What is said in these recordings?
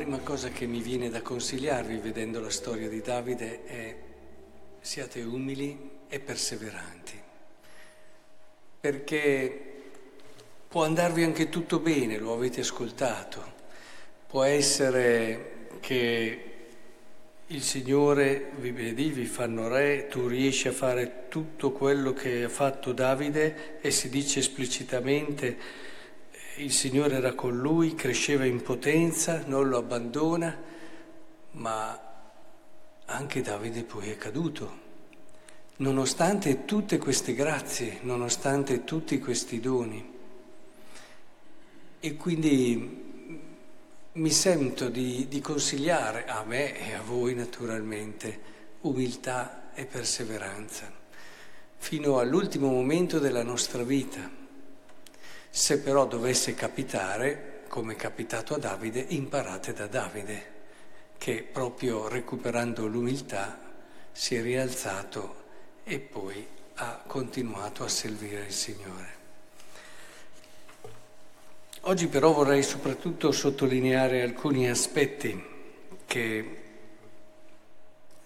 prima cosa che mi viene da consigliarvi vedendo la storia di Davide è siate umili e perseveranti, perché può andarvi anche tutto bene, lo avete ascoltato, può essere che il Signore vi vedi, vi fanno re, tu riesci a fare tutto quello che ha fatto Davide e si dice esplicitamente il Signore era con lui, cresceva in potenza, non lo abbandona, ma anche Davide poi è caduto. Nonostante tutte queste grazie, nonostante tutti questi doni. E quindi mi sento di, di consigliare a me e a voi naturalmente umiltà e perseveranza fino all'ultimo momento della nostra vita se però dovesse capitare, come è capitato a Davide, imparate da Davide, che proprio recuperando l'umiltà si è rialzato e poi ha continuato a servire il Signore. Oggi però vorrei soprattutto sottolineare alcuni aspetti che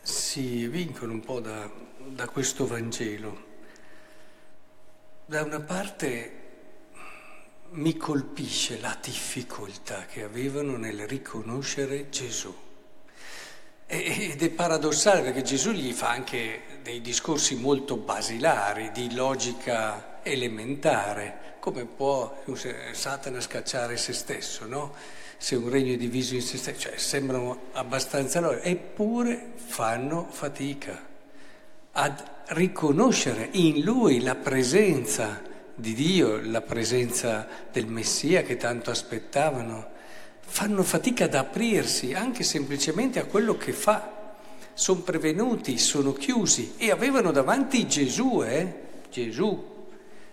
si vincono un po' da, da questo Vangelo. Da una parte mi colpisce la difficoltà che avevano nel riconoscere Gesù. Ed è paradossale perché Gesù gli fa anche dei discorsi molto basilari, di logica elementare, come può Satana scacciare se stesso, no? Se un regno è diviso in se stesso, cioè sembrano abbastanza logici, eppure fanno fatica a riconoscere in lui la presenza di Dio, la presenza del Messia che tanto aspettavano, fanno fatica ad aprirsi anche semplicemente a quello che fa. Sono prevenuti, sono chiusi e avevano davanti Gesù, eh? Gesù.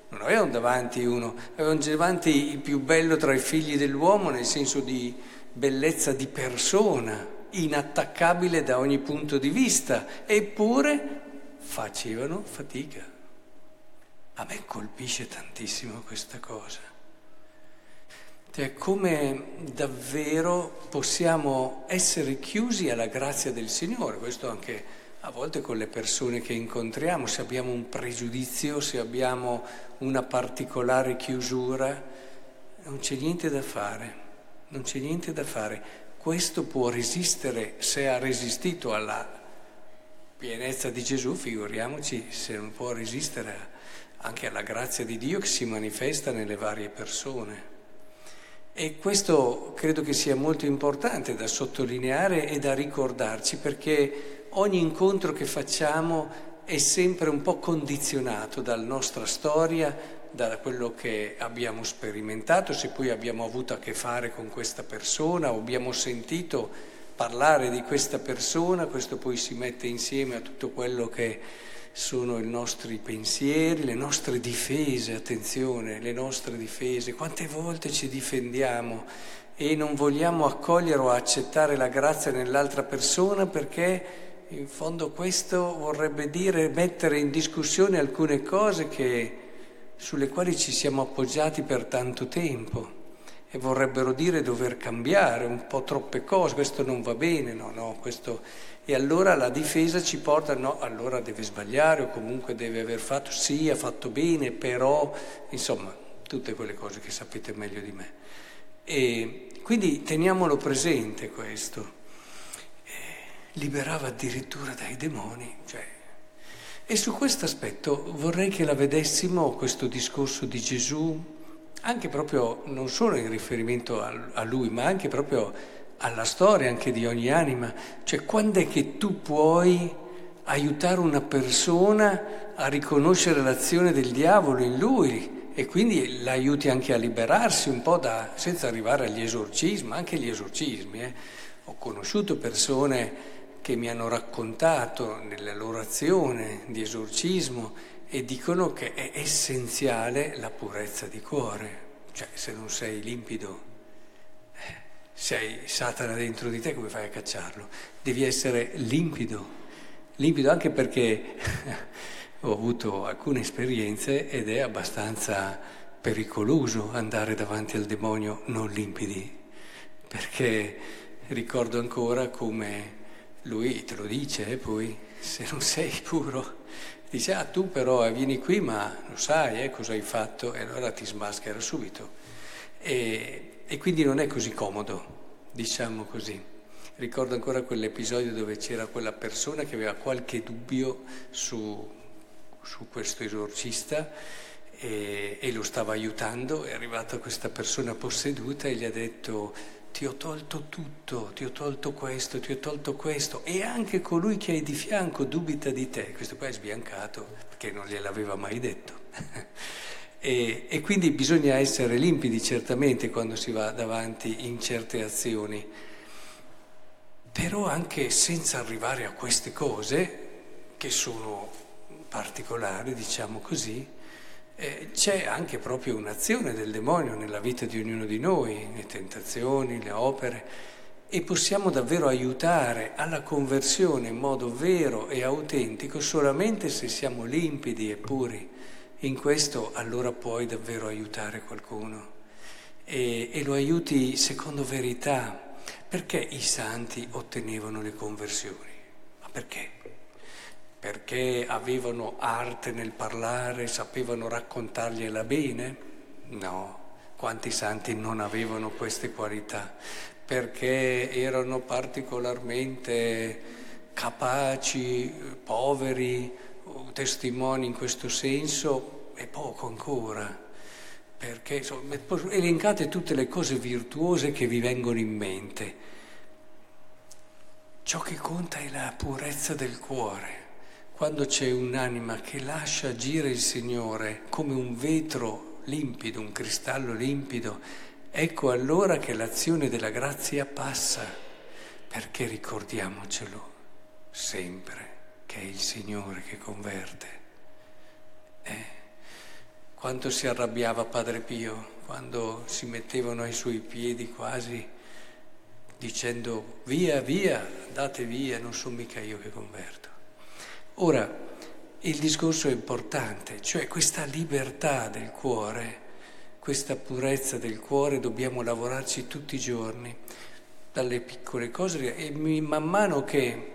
Non avevano davanti uno, avevano davanti il più bello tra i figli dell'uomo nel senso di bellezza di persona, inattaccabile da ogni punto di vista, eppure facevano fatica. A me colpisce tantissimo questa cosa. Cioè, come davvero possiamo essere chiusi alla grazia del Signore, questo anche a volte con le persone che incontriamo, se abbiamo un pregiudizio, se abbiamo una particolare chiusura, non c'è niente da fare, non c'è niente da fare. Questo può resistere, se ha resistito alla pienezza di Gesù, figuriamoci se non può resistere anche alla grazia di Dio che si manifesta nelle varie persone. E questo credo che sia molto importante da sottolineare e da ricordarci perché ogni incontro che facciamo è sempre un po' condizionato dalla nostra storia, da quello che abbiamo sperimentato, se poi abbiamo avuto a che fare con questa persona o abbiamo sentito parlare di questa persona, questo poi si mette insieme a tutto quello che sono i nostri pensieri, le nostre difese, attenzione, le nostre difese, quante volte ci difendiamo e non vogliamo accogliere o accettare la grazia nell'altra persona perché in fondo questo vorrebbe dire mettere in discussione alcune cose che, sulle quali ci siamo appoggiati per tanto tempo e vorrebbero dire dover cambiare un po' troppe cose, questo non va bene, no, no, questo... E allora la difesa ci porta, no, allora deve sbagliare o comunque deve aver fatto, sì, ha fatto bene, però, insomma, tutte quelle cose che sapete meglio di me. E quindi teniamolo presente questo. liberava addirittura dai demoni, cioè... E su questo aspetto vorrei che la vedessimo, questo discorso di Gesù, anche proprio non solo in riferimento a, lui, ma anche proprio alla storia anche di ogni anima. Cioè quando è che tu puoi aiutare una persona a riconoscere l'azione del diavolo in lui e quindi l'aiuti anche a liberarsi un po' da, senza arrivare agli esorcismi, anche gli esorcismi. Eh. Ho conosciuto persone che mi hanno raccontato nella loro azione di esorcismo e dicono che è essenziale la purezza di cuore, cioè se non sei limpido, eh, se hai Satana dentro di te come fai a cacciarlo? Devi essere limpido, limpido anche perché ho avuto alcune esperienze ed è abbastanza pericoloso andare davanti al demonio non limpidi, perché ricordo ancora come lui te lo dice eh, poi, se non sei puro, dice ah tu però vieni qui ma lo sai eh, cosa hai fatto e allora ti smaschera subito. E, e quindi non è così comodo, diciamo così. Ricordo ancora quell'episodio dove c'era quella persona che aveva qualche dubbio su, su questo esorcista e, e, lo stava aiutando, è arrivata questa persona posseduta e gli ha detto ti ho tolto tutto, ti ho tolto questo, ti ho tolto questo e anche colui che hai di fianco dubita di te. Questo poi è sbiancato perché non gliel'aveva mai detto. e, e quindi bisogna essere limpidi certamente quando si va davanti in certe azioni, però anche senza arrivare a queste cose che sono particolari, diciamo così, eh, c'è anche proprio un'azione del demonio nella vita di ognuno di noi, le tentazioni, le opere, e possiamo davvero aiutare alla conversione in modo vero e autentico solamente se siamo limpidi e puri. In questo allora puoi davvero aiutare qualcuno e, e lo aiuti secondo verità. Perché i santi ottenevano le conversioni? Ma perché? Perché avevano arte nel parlare, sapevano raccontargliela bene? No, quanti santi non avevano queste qualità? Perché erano particolarmente capaci, poveri, testimoni in questo senso? È poco ancora. Perché insomma, elencate tutte le cose virtuose che vi vengono in mente. Ciò che conta è la purezza del cuore quando c'è un'anima che lascia agire il Signore come un vetro limpido, un cristallo limpido, ecco allora che l'azione della grazia passa, perché ricordiamocelo sempre che è il Signore che converte. Eh, quanto si arrabbiava Padre Pio quando si mettevano ai suoi piedi quasi dicendo via, via, andate via, non sono mica io che converto. Ora, il discorso è importante, cioè questa libertà del cuore, questa purezza del cuore, dobbiamo lavorarci tutti i giorni, dalle piccole cose e man mano che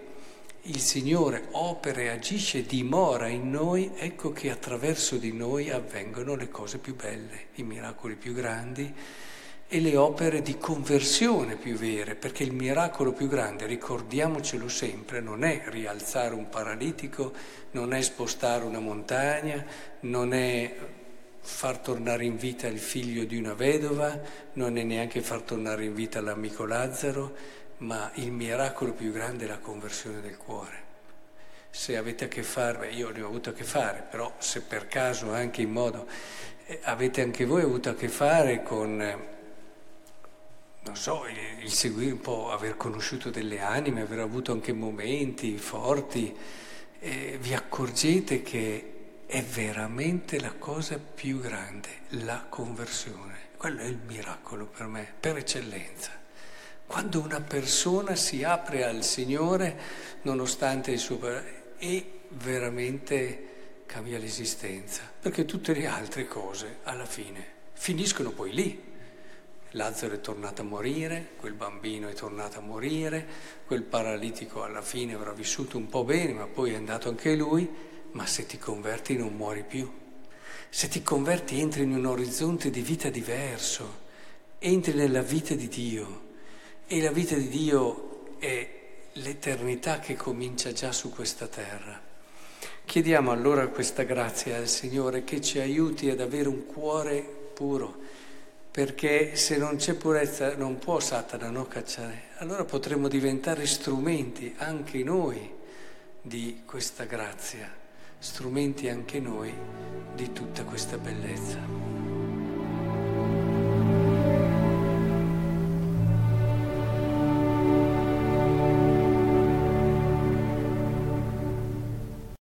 il Signore opera e agisce, dimora in noi, ecco che attraverso di noi avvengono le cose più belle, i miracoli più grandi e le opere di conversione più vere, perché il miracolo più grande, ricordiamocelo sempre, non è rialzare un paralitico, non è spostare una montagna, non è far tornare in vita il figlio di una vedova, non è neanche far tornare in vita l'amico Lazzaro, ma il miracolo più grande è la conversione del cuore. Se avete a che fare, io ne ho avuto a che fare, però se per caso anche in modo eh, avete anche voi avuto a che fare con eh, non so, il seguire un po', aver conosciuto delle anime, aver avuto anche momenti forti, eh, vi accorgete che è veramente la cosa più grande, la conversione. Quello è il miracolo per me, per eccellenza. Quando una persona si apre al Signore, nonostante il suo... e veramente cambia l'esistenza, perché tutte le altre cose alla fine finiscono poi lì. Lazzaro è tornato a morire, quel bambino è tornato a morire, quel paralitico alla fine avrà vissuto un po' bene, ma poi è andato anche lui, ma se ti converti non muori più. Se ti converti entri in un orizzonte di vita diverso, entri nella vita di Dio e la vita di Dio è l'eternità che comincia già su questa terra. Chiediamo allora questa grazia al Signore che ci aiuti ad avere un cuore puro perché se non c'è purezza non può Satana non cacciare. Allora potremo diventare strumenti anche noi di questa grazia, strumenti anche noi di tutta questa bellezza.